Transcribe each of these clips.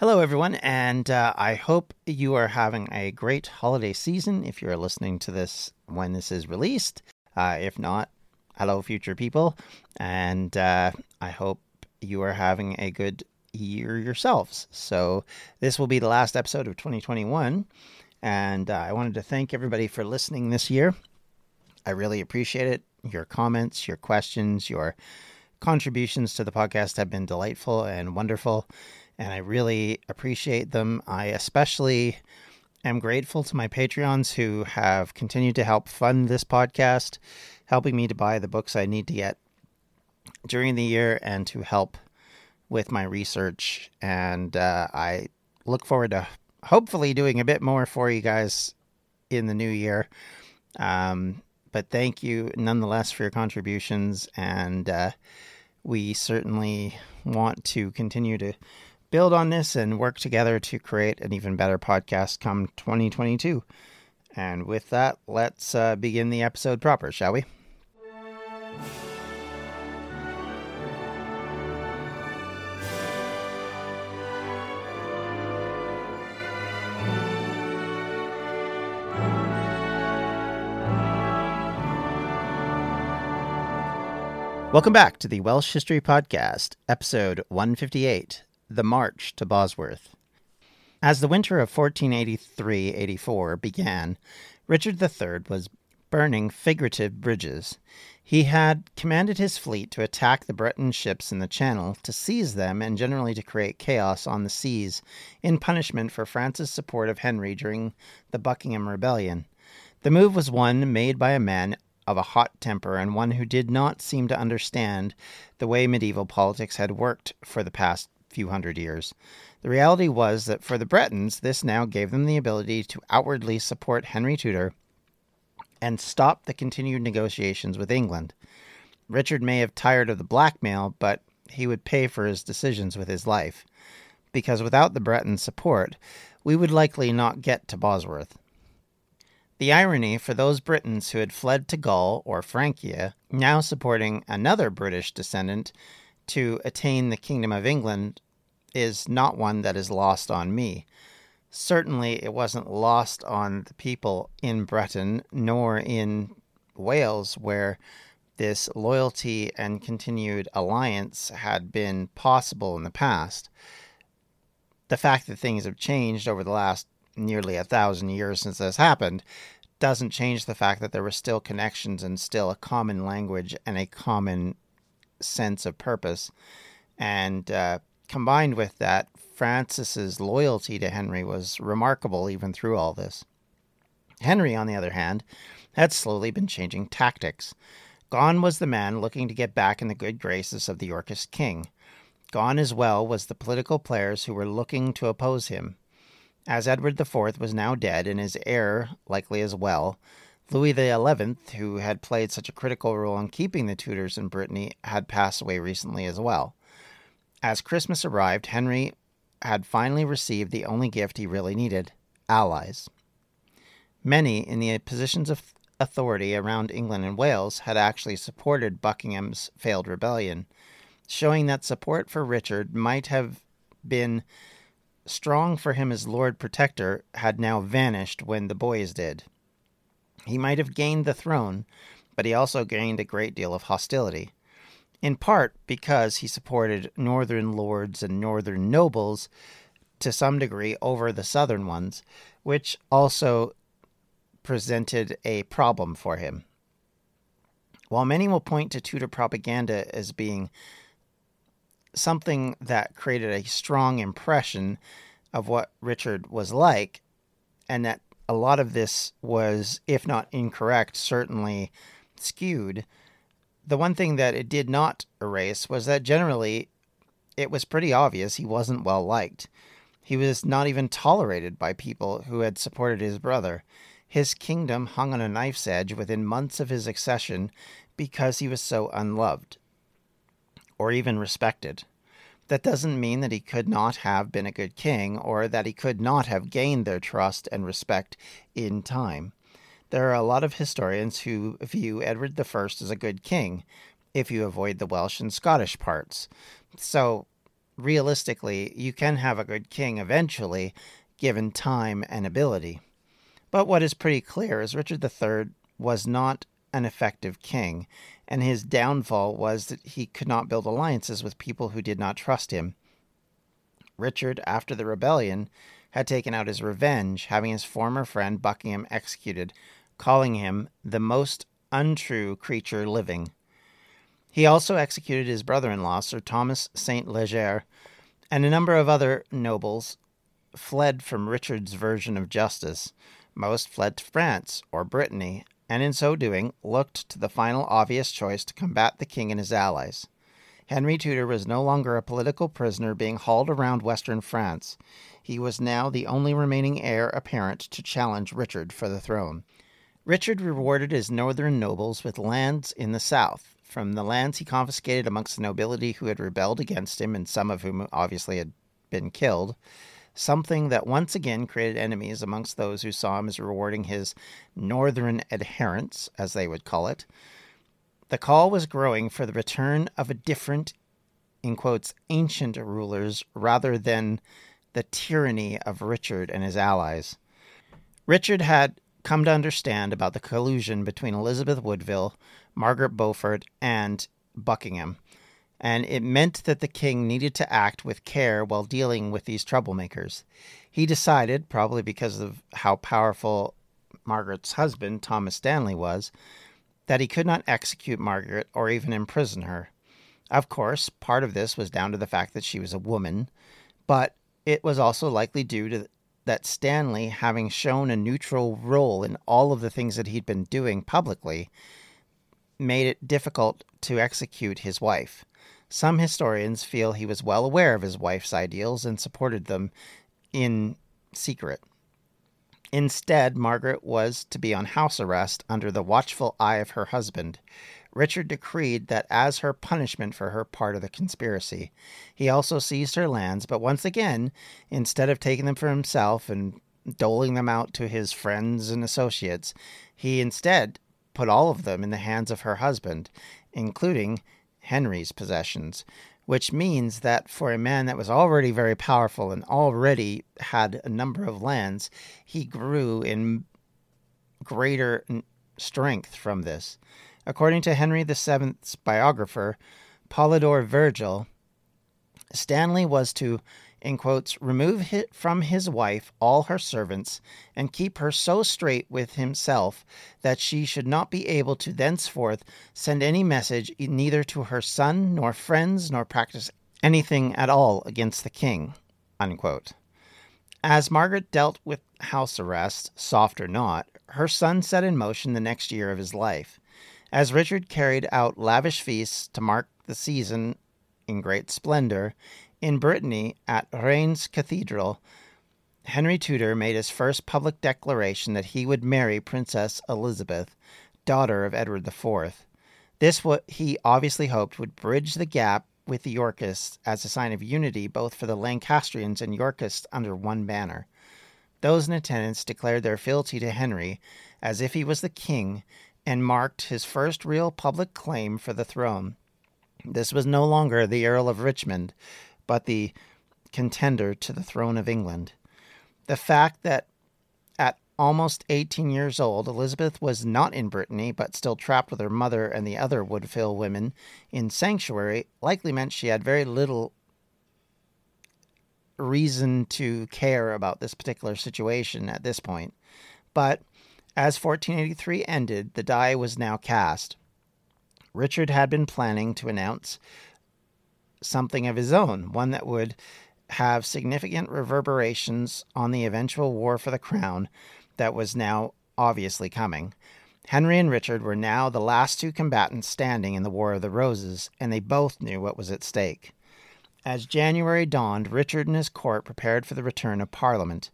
Hello, everyone, and uh, I hope you are having a great holiday season if you're listening to this when this is released. Uh, if not, hello, future people, and uh, I hope you are having a good year yourselves. So, this will be the last episode of 2021, and uh, I wanted to thank everybody for listening this year. I really appreciate it. Your comments, your questions, your contributions to the podcast have been delightful and wonderful and I really appreciate them. I especially am grateful to my Patreons who have continued to help fund this podcast, helping me to buy the books I need to get during the year and to help with my research. And uh, I look forward to hopefully doing a bit more for you guys in the new year. Um, but thank you nonetheless for your contributions. And uh, we certainly want to continue to build on this and work together to create an even better podcast come 2022. And with that, let's uh, begin the episode proper, shall we? Welcome back to the Welsh History Podcast, episode 158 the March to Bosworth. As the winter of 1483 84 began, Richard III was burning figurative bridges. He had commanded his fleet to attack the Breton ships in the Channel, to seize them, and generally to create chaos on the seas in punishment for France's support of Henry during the Buckingham Rebellion. The move was one made by a man of a hot temper and one who did not seem to understand the way medieval politics had worked for the past few hundred years. The reality was that for the Bretons, this now gave them the ability to outwardly support Henry Tudor and stop the continued negotiations with England. Richard may have tired of the blackmail, but he would pay for his decisions with his life, because without the Breton support, we would likely not get to Bosworth. The irony for those Britons who had fled to Gaul or Francia, now supporting another British descendant to attain the Kingdom of England is not one that is lost on me. Certainly, it wasn't lost on the people in Breton nor in Wales, where this loyalty and continued alliance had been possible in the past. The fact that things have changed over the last nearly a thousand years since this happened doesn't change the fact that there were still connections and still a common language and a common sense of purpose. And uh, combined with that, Francis's loyalty to Henry was remarkable even through all this. Henry, on the other hand, had slowly been changing tactics. Gone was the man looking to get back in the good graces of the Yorkist king. Gone as well was the political players who were looking to oppose him. As Edward IV was now dead and his heir likely as well, Louis XI, who had played such a critical role in keeping the Tudors in Brittany, had passed away recently as well. As Christmas arrived, Henry had finally received the only gift he really needed allies. Many in the positions of authority around England and Wales had actually supported Buckingham's failed rebellion, showing that support for Richard might have been strong for him as Lord Protector had now vanished when the boys did. He might have gained the throne, but he also gained a great deal of hostility, in part because he supported northern lords and northern nobles to some degree over the southern ones, which also presented a problem for him. While many will point to Tudor propaganda as being something that created a strong impression of what Richard was like, and that a lot of this was, if not incorrect, certainly skewed. The one thing that it did not erase was that generally it was pretty obvious he wasn't well liked. He was not even tolerated by people who had supported his brother. His kingdom hung on a knife's edge within months of his accession because he was so unloved or even respected. That doesn't mean that he could not have been a good king or that he could not have gained their trust and respect in time. There are a lot of historians who view Edward I as a good king, if you avoid the Welsh and Scottish parts. So, realistically, you can have a good king eventually, given time and ability. But what is pretty clear is Richard III was not an effective king, and his downfall was that he could not build alliances with people who did not trust him. Richard, after the rebellion, had taken out his revenge, having his former friend Buckingham executed, calling him the most untrue creature living. He also executed his brother in law, Sir Thomas St. Leger, and a number of other nobles fled from Richard's version of justice. Most fled to France or Brittany, and in so doing looked to the final obvious choice to combat the king and his allies. Henry Tudor was no longer a political prisoner being hauled around western France. He was now the only remaining heir apparent to challenge Richard for the throne. Richard rewarded his northern nobles with lands in the south, from the lands he confiscated amongst the nobility who had rebelled against him, and some of whom obviously had been killed, something that once again created enemies amongst those who saw him as rewarding his northern adherents, as they would call it. The call was growing for the return of a different, in quotes, ancient rulers rather than the tyranny of Richard and his allies. Richard had come to understand about the collusion between Elizabeth Woodville, Margaret Beaufort, and Buckingham and it meant that the king needed to act with care while dealing with these troublemakers. He decided, probably because of how powerful Margaret's husband, Thomas Stanley, was, that he could not execute Margaret or even imprison her. Of course, part of this was down to the fact that she was a woman, but it was also likely due to that Stanley, having shown a neutral role in all of the things that he'd been doing publicly, made it difficult to execute his wife. Some historians feel he was well aware of his wife's ideals and supported them in secret. Instead, Margaret was to be on house arrest under the watchful eye of her husband. Richard decreed that as her punishment for her part of the conspiracy. He also seized her lands, but once again, instead of taking them for himself and doling them out to his friends and associates, he instead put all of them in the hands of her husband, including Henry's possessions, which means that for a man that was already very powerful and already had a number of lands, he grew in greater strength from this. According to Henry VII's biographer, Polydore Vergil, Stanley was to in quotes, remove from his wife all her servants, and keep her so straight with himself that she should not be able to thenceforth send any message neither to her son nor friends nor practice anything at all against the king. Unquote. As Margaret dealt with house arrest, soft or not, her son set in motion the next year of his life. As Richard carried out lavish feasts to mark the season in great splendor, in Brittany, at Rennes Cathedral, Henry Tudor made his first public declaration that he would marry Princess Elizabeth, daughter of Edward IV. This what he obviously hoped would bridge the gap with the Yorkists as a sign of unity both for the Lancastrians and Yorkists under one banner. Those in attendance declared their fealty to Henry as if he was the king and marked his first real public claim for the throne. This was no longer the Earl of Richmond, but the contender to the throne of England. The fact that at almost 18 years old, Elizabeth was not in Brittany, but still trapped with her mother and the other Woodville women in sanctuary, likely meant she had very little reason to care about this particular situation at this point. But as 1483 ended, the die was now cast. Richard had been planning to announce something of his own, one that would have significant reverberations on the eventual war for the crown that was now obviously coming. Henry and Richard were now the last two combatants standing in the War of the Roses, and they both knew what was at stake. As January dawned, Richard and his court prepared for the return of Parliament.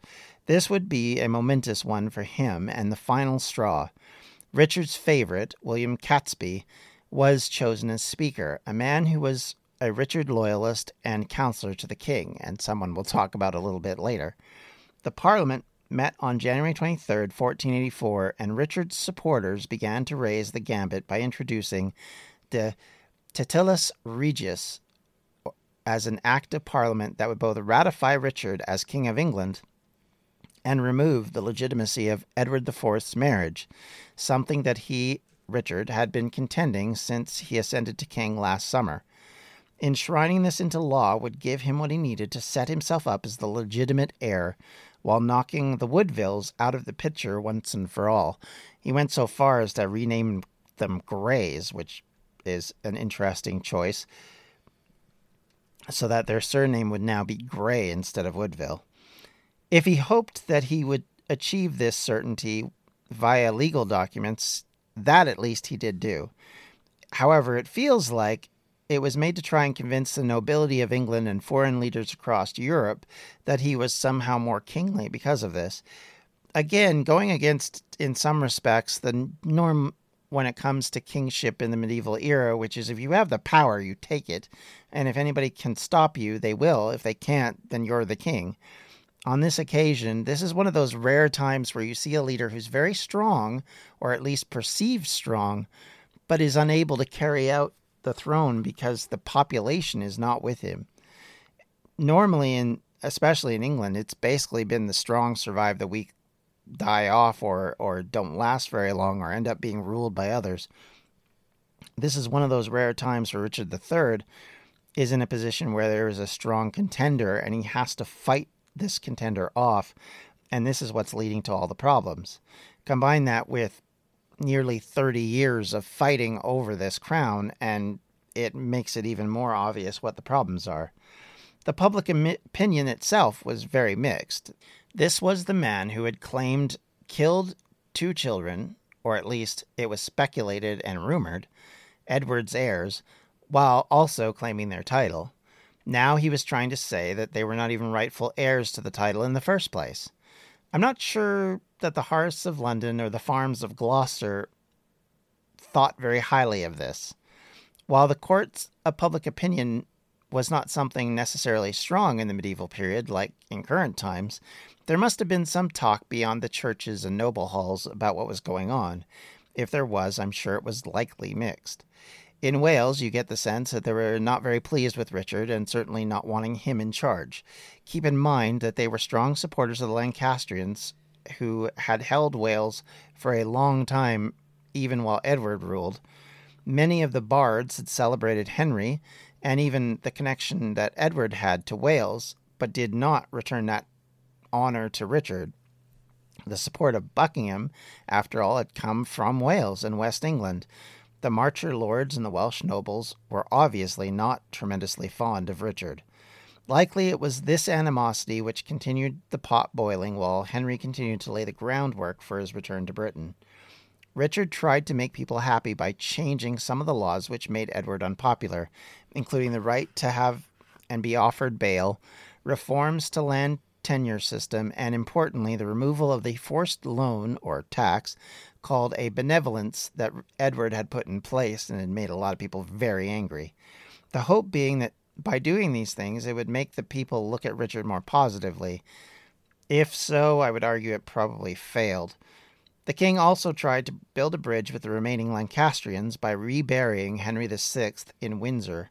This would be a momentous one for him and the final straw. Richard's favorite, William Catesby, was chosen as Speaker, a man who was a Richard loyalist and counselor to the king, and someone we'll talk about a little bit later. The Parliament met on January 23, 1484, and Richard's supporters began to raise the gambit by introducing the Titulus Regius as an act of Parliament that would both ratify Richard as King of England and remove the legitimacy of Edward IV's marriage, something that he, Richard, had been contending since he ascended to king last summer. Enshrining this into law would give him what he needed to set himself up as the legitimate heir while knocking the Woodvilles out of the picture once and for all. He went so far as to rename them Greys, which is an interesting choice, so that their surname would now be Grey instead of Woodville. If he hoped that he would achieve this certainty via legal documents, that at least he did do. However, it feels like it was made to try and convince the nobility of England and foreign leaders across Europe that he was somehow more kingly because of this. Again, going against, in some respects, the norm when it comes to kingship in the medieval era, which is if you have the power, you take it. And if anybody can stop you, they will. If they can't, then you're the king. On this occasion, this is one of those rare times where you see a leader who's very strong, or at least perceived strong, but is unable to carry out the throne because the population is not with him. Normally, in especially in England, it's basically been the strong survive, the weak die off, or or don't last very long, or end up being ruled by others. This is one of those rare times where Richard III is in a position where there is a strong contender, and he has to fight this contender off, and this is what's leading to all the problems. Combine that with nearly 30 years of fighting over this crown, and it makes it even more obvious what the problems are. The public opinion itself was very mixed. This was the man who had claimed killed two children, or at least it was speculated and rumored, Edward's heirs, while also claiming their title. Now he was trying to say that they were not even rightful heirs to the title in the first place. I'm not sure that the hearths of London or the farms of Gloucester thought very highly of this. While the courts of public opinion was not something necessarily strong in the medieval period, like in current times, there must have been some talk beyond the churches and noble halls about what was going on. If there was, I'm sure it was likely mixed. In Wales, you get the sense that they were not very pleased with Richard and certainly not wanting him in charge. Keep in mind that they were strong supporters of the Lancastrians, who had held Wales for a long time, even while Edward ruled. Many of the bards had celebrated Henry and even the connection that Edward had to Wales, but did not return that honor to Richard. The support of Buckingham, after all, had come from Wales and West England. The Marcher lords and the Welsh nobles were obviously not tremendously fond of Richard. Likely it was this animosity which continued the pot boiling while Henry continued to lay the groundwork for his return to Britain. Richard tried to make people happy by changing some of the laws which made Edward unpopular, including the right to have and be offered bail, reforms to land tenure system, and importantly, the removal of the forced loan or tax called a benevolence that Edward had put in place and had made a lot of people very angry. The hope being that by doing these things, it would make the people look at Richard more positively. If so, I would argue it probably failed. The king also tried to build a bridge with the remaining Lancastrians by reburying Henry VI in Windsor.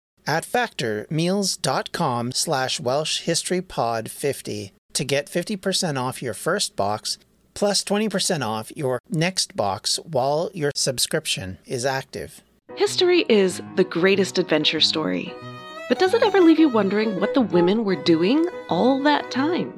at factormeals.com slash welshhistorypod50 to get 50% off your first box plus 20% off your next box while your subscription is active. History is the greatest adventure story. But does it ever leave you wondering what the women were doing all that time?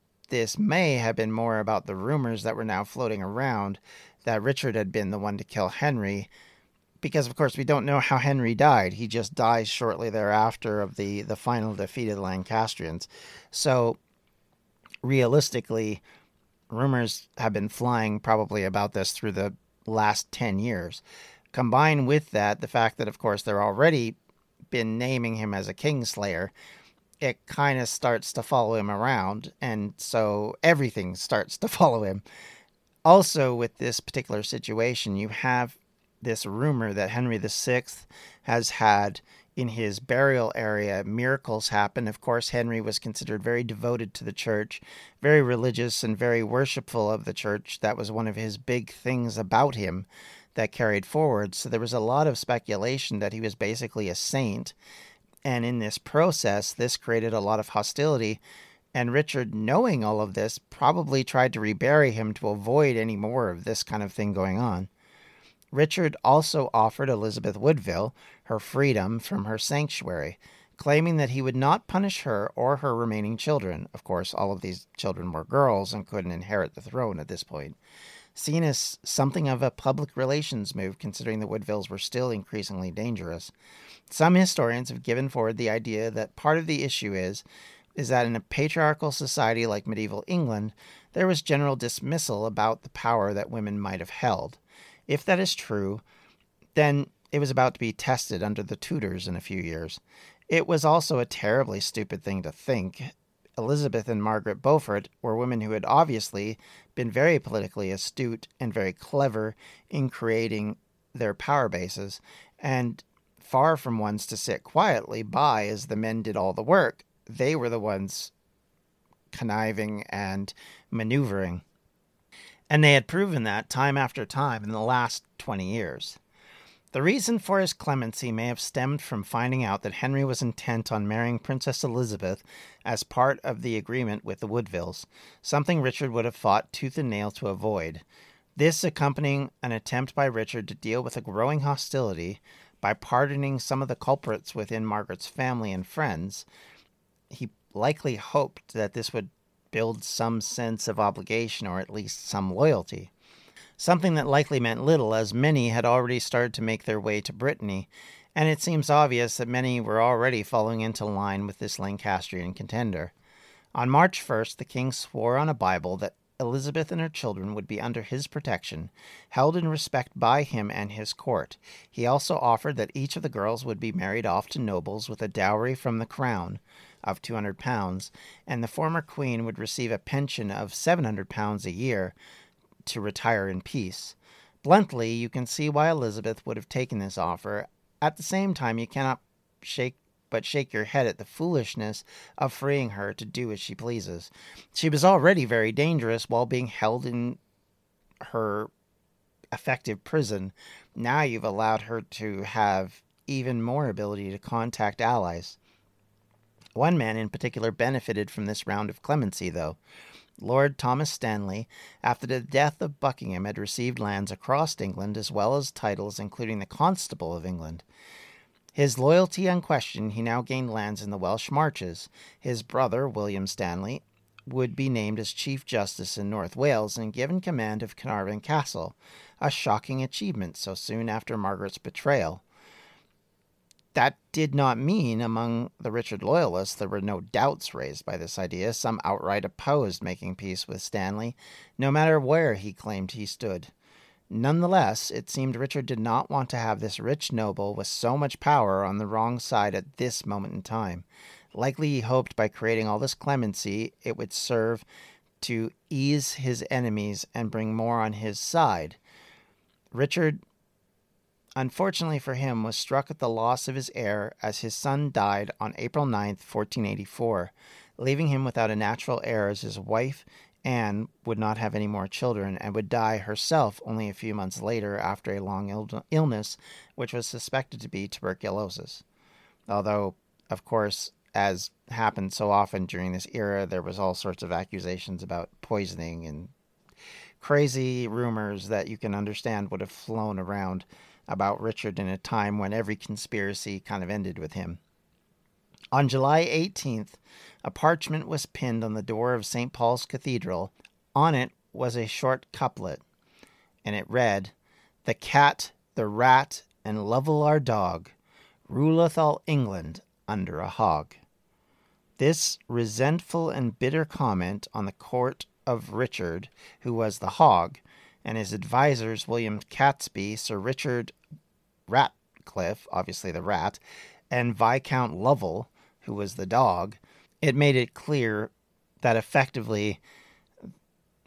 this may have been more about the rumors that were now floating around that Richard had been the one to kill Henry, because of course we don't know how Henry died. He just dies shortly thereafter of the, the final defeat of the Lancastrians. So realistically, rumors have been flying probably about this through the last 10 years. Combine with that the fact that, of course, they're already been naming him as a kingslayer, it kind of starts to follow him around. And so everything starts to follow him. Also, with this particular situation, you have this rumor that Henry VI has had in his burial area miracles happen. Of course, Henry was considered very devoted to the church, very religious, and very worshipful of the church. That was one of his big things about him that carried forward. So there was a lot of speculation that he was basically a saint. And in this process, this created a lot of hostility. And Richard, knowing all of this, probably tried to rebury him to avoid any more of this kind of thing going on. Richard also offered Elizabeth Woodville her freedom from her sanctuary, claiming that he would not punish her or her remaining children. Of course, all of these children were girls and couldn't inherit the throne at this point. Seen as something of a public relations move, considering the Woodvilles were still increasingly dangerous. Some historians have given forward the idea that part of the issue is is that in a patriarchal society like medieval England, there was general dismissal about the power that women might have held. If that is true, then it was about to be tested under the Tudors in a few years. It was also a terribly stupid thing to think. Elizabeth and Margaret Beaufort were women who had obviously been very politically astute and very clever in creating their power bases, and far from ones to sit quietly by as the men did all the work. They were the ones conniving and maneuvering. And they had proven that time after time in the last 20 years. The reason for his clemency may have stemmed from finding out that Henry was intent on marrying Princess Elizabeth as part of the agreement with the Woodvilles, something Richard would have fought tooth and nail to avoid. This accompanying an attempt by Richard to deal with a growing hostility by pardoning some of the culprits within Margaret's family and friends. He likely hoped that this would build some sense of obligation or at least some loyalty something that likely meant little, as many had already started to make their way to Brittany, and it seems obvious that many were already falling into line with this Lancastrian contender. On March 1st, the king swore on a Bible that Elizabeth and her children would be under his protection, held in respect by him and his court. He also offered that each of the girls would be married off to nobles with a dowry from the crown of 200 pounds, and the former queen would receive a pension of 700 pounds a year, to retire in peace. Bluntly, you can see why Elizabeth would have taken this offer. At the same time, you cannot shake but shake your head at the foolishness of freeing her to do as she pleases. She was already very dangerous while being held in her effective prison. Now you've allowed her to have even more ability to contact allies. One man in particular benefited from this round of clemency, though. Lord Thomas Stanley, after the death of Buckingham, had received lands across England as well as titles, including the Constable of England. His loyalty unquestioned, he now gained lands in the Welsh Marches. His brother, William Stanley, would be named as Chief Justice in North Wales and given command of Carnarvon Castle, a shocking achievement so soon after Margaret's betrayal. That did not mean among the Richard loyalists there were no doubts raised by this idea. Some outright opposed making peace with Stanley, no matter where he claimed he stood. Nonetheless, it seemed Richard did not want to have this rich noble with so much power on the wrong side at this moment in time. Likely he hoped by creating all this clemency it would serve to ease his enemies and bring more on his side. Richard, unfortunately for him, was struck at the loss of his heir as his son died on April 9, 1484, leaving him without a natural heir as his wife Anne would not have any more children and would die herself only a few months later after a long Ill- illness, which was suspected to be tuberculosis. Although, of course, as happened so often during this era, there was all sorts of accusations about poisoning and crazy rumors that you can understand would have flown around about Richard in a time when every conspiracy kind of ended with him. On July 18th, a parchment was pinned on the door of St. Paul's Cathedral. On it was a short couplet, and it read, The cat, the rat, and Lovel our dog, ruleth all England under a hog. This resentful and bitter comment on the court of Richard, who was the hog, and his advisers, William Catesby, Sir Richard Ratcliffe, obviously the rat, and Viscount Lovel, who was the dog, it made it clear that effectively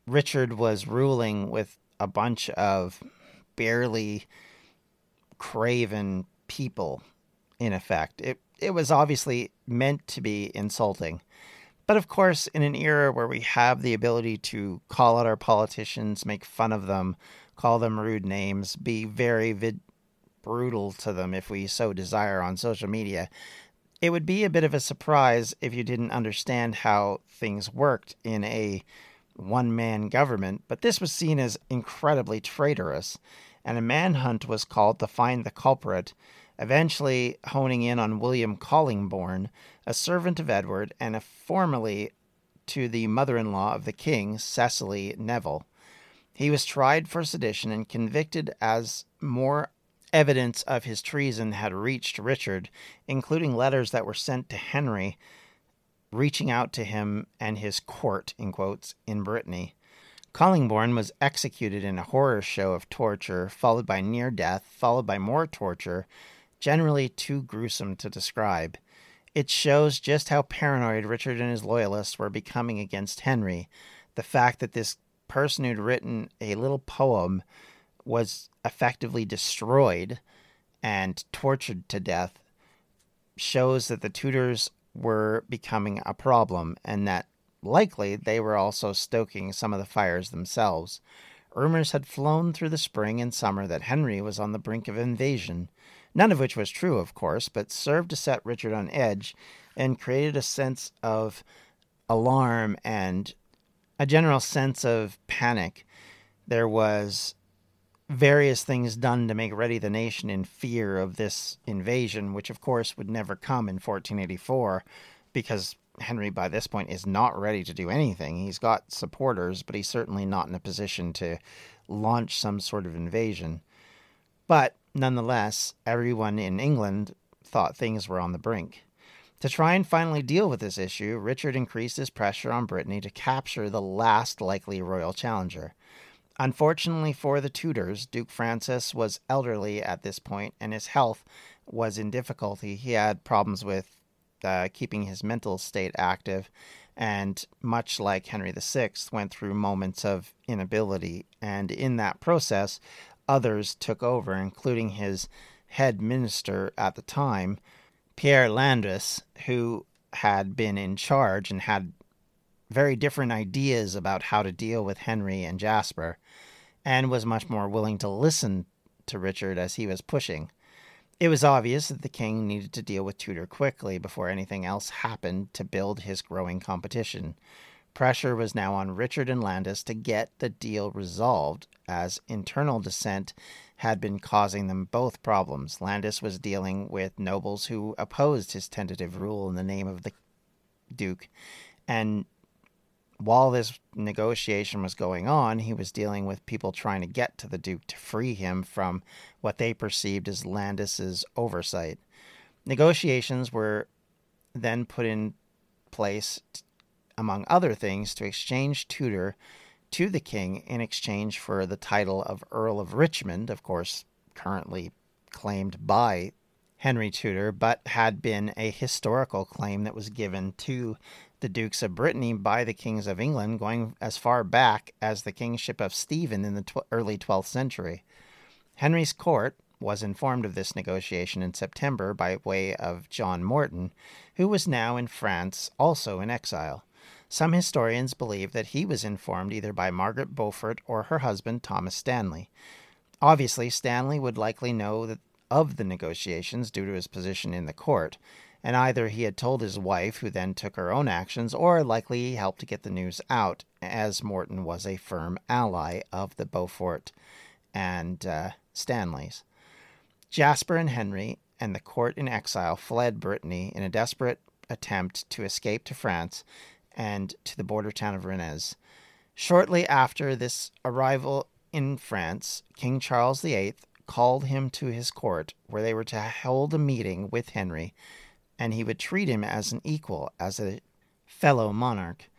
Richard was ruling with a bunch of barely craven people in effect. It it was obviously meant to be insulting. But of course, in an era where we have the ability to call out our politicians, make fun of them, call them rude names, be very vid- brutal to them if we so desire on social media, it would be a bit of a surprise if you didn't understand how things worked in a one man government, but this was seen as incredibly traitorous, and a manhunt was called to find the culprit, eventually honing in on William Collingbourne, a servant of Edward and a formerly to the mother in law of the king, Cecily Neville. He was tried for sedition and convicted as more evidence of his treason had reached Richard, including letters that were sent to Henry reaching out to him and his court, in quotes, in Brittany. Collingbourne was executed in a horror show of torture, followed by near death, followed by more torture, generally too gruesome to describe. It shows just how paranoid Richard and his loyalists were becoming against Henry. The fact that this person who'd written a little poem was effectively destroyed and tortured to death shows that the Tudors were becoming a problem and that likely they were also stoking some of the fires themselves. Rumors had flown through the spring and summer that Henry was on the brink of invasion, none of which was true, of course, but served to set Richard on edge and created a sense of alarm and a general sense of panic. There was various things done to make ready the nation in fear of this invasion, which of course would never come in 1484 because Henry by this point is not ready to do anything. He's got supporters, but he's certainly not in a position to launch some sort of invasion. But nonetheless, everyone in England thought things were on the brink. To try and finally deal with this issue, Richard increased his pressure on Brittany to capture the last likely royal challenger. Unfortunately for the Tudors, Duke Francis was elderly at this point and his health was in difficulty. He had problems with uh, keeping his mental state active, and much like Henry VI, went through moments of inability. And in that process, others took over, including his head minister at the time, Pierre Landais, who had been in charge and had very different ideas about how to deal with Henry and Jasper, and was much more willing to listen to Richard as he was pushing. It was obvious that the king needed to deal with Tudor quickly before anything else happened to build his growing competition. Pressure was now on Richard and Landais to get the deal resolved, as internal dissent had been causing them both problems. Landais was dealing with nobles who opposed his tentative rule in the name of the Duke, and while this negotiation was going on, he was dealing with people trying to get to the Duke to free him from what they perceived as Landais's oversight. Negotiations were then put in place, among other things, to exchange Tudor to the king in exchange for the title of Earl of Richmond, of course, currently claimed by Henry Tudor, but had been a historical claim that was given to the Dukes of Brittany by the kings of England, going as far back as the kingship of Stephen in the tw- early 12th century. Henry's court was informed of this negotiation in September by way of John Morton, who was now in France, also in exile. Some historians believe that he was informed either by Margaret Beaufort or her husband Thomas Stanley. Obviously, Stanley would likely know of the negotiations due to his position in the court, and either he had told his wife, who then took her own actions, or likely he helped to get the news out, as Morton was a firm ally of the Beaufort and uh, Stanleys. Jasper and Henry and the court in exile fled Brittany in a desperate attempt to escape to France and to the border town of Rennes. Shortly after this arrival in France, King Charles VIII called him to his court, where they were to hold a meeting with Henry and he would treat him as an equal, as a fellow monarch.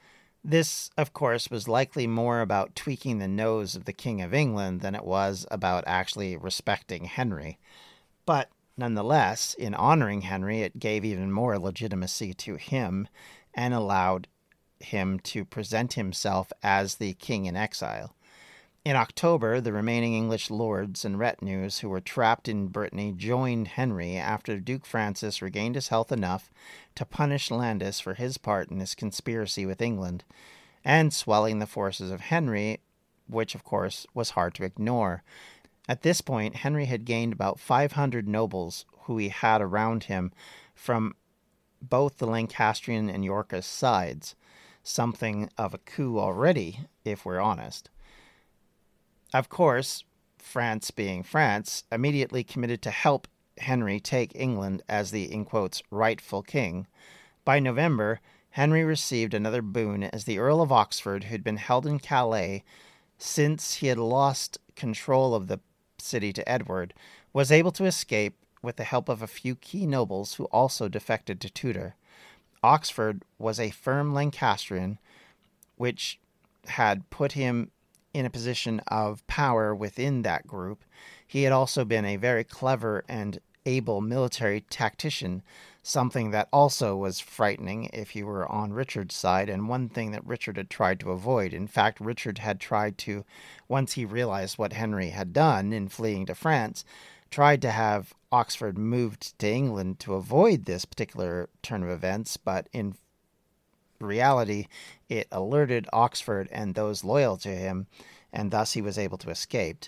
This, of course, was likely more about tweaking the nose of the King of England than it was about actually respecting Henry. But nonetheless, in honoring Henry, it gave even more legitimacy to him and allowed him to present himself as the king in exile. In October, the remaining English lords and retinues who were trapped in Brittany joined Henry after Duke Francis regained his health enough to punish Landais for his part in this conspiracy with England, and swelling the forces of Henry, which of course was hard to ignore. At this point, Henry had gained about 500 nobles who he had around him from both the Lancastrian and Yorkist sides, something of a coup already, if we're honest. Of course, France, being France, immediately committed to help Henry take England as the, in quotes, rightful king. By November, Henry received another boon as the Earl of Oxford, who'd been held in Calais since he had lost control of the city to Edward, was able to escape with the help of a few key nobles who also defected to Tudor. Oxford was a firm Lancastrian, which had put him in a position of power within that group. He had also been a very clever and able military tactician, something that also was frightening if you were on Richard's side, and one thing that Richard had tried to avoid. In fact, Richard had tried to, once he realized what Henry had done in fleeing to France, tried to have Oxford moved to England to avoid this particular turn of events, but in reality, it alerted Oxford and those loyal to him, and thus he was able to escape.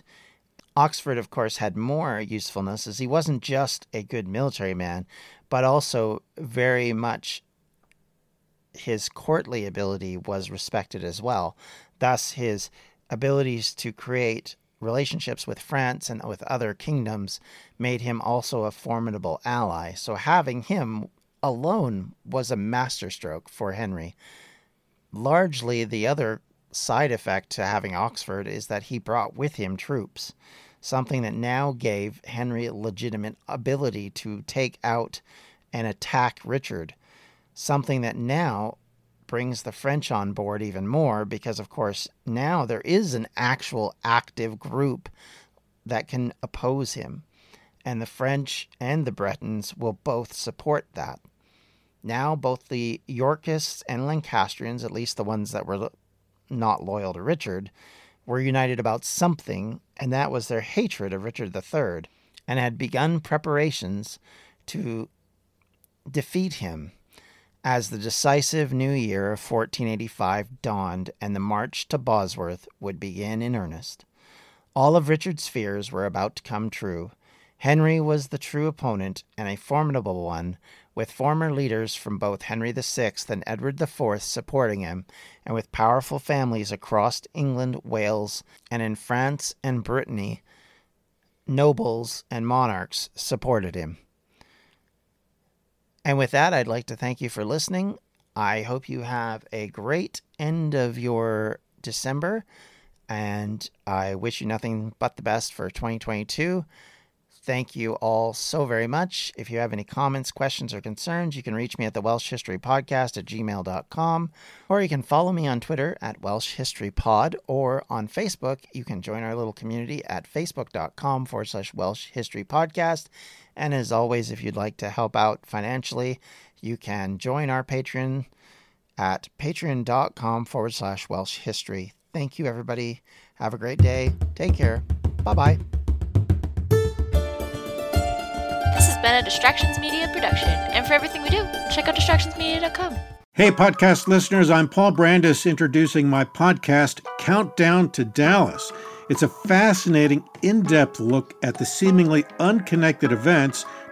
Oxford, of course, had more usefulness as he wasn't just a good military man, but also very much his courtly ability was respected as well. Thus, his abilities to create relationships with France and with other kingdoms made him also a formidable ally. So, having him alone was a masterstroke for Henry. Largely, the other side effect to having Oxford is that he brought with him troops, something that now gave Henry legitimate ability to take out and attack Richard, something that now brings the French on board even more because, of course, now there is an actual active group that can oppose him and the French and the Bretons will both support that. Now, both the Yorkists and Lancastrians, at least the ones that were not loyal to Richard, were united about something, and that was their hatred of Richard III, and had begun preparations to defeat him as the decisive new year of 1485 dawned and the march to Bosworth would begin in earnest. All of Richard's fears were about to come true. Henry was the true opponent and a formidable one, with former leaders from both Henry VI and Edward IV supporting him, and with powerful families across England, Wales, and in France and Brittany, nobles and monarchs supported him. And with that, I'd like to thank you for listening. I hope you have a great end of your December, and I wish you nothing but the best for 2022. Thank you all so very much. If you have any comments, questions, or concerns, you can reach me at the Welsh History Podcast at gmail.com, or you can follow me on Twitter at Welsh History Pod, or on Facebook, you can join our little community at facebook.com forward slash Welsh History Podcast. And as always, if you'd like to help out financially, you can join our Patreon at patreon.com forward slash Welsh History. Thank you, everybody. Have a great day. Take care. Bye bye. This has been a Distractions Media production, and for everything we do, check out distractionsmedia.com. Hey, podcast listeners, I'm Paul Brandus introducing my podcast, Countdown to Dallas. It's a fascinating, in depth look at the seemingly unconnected events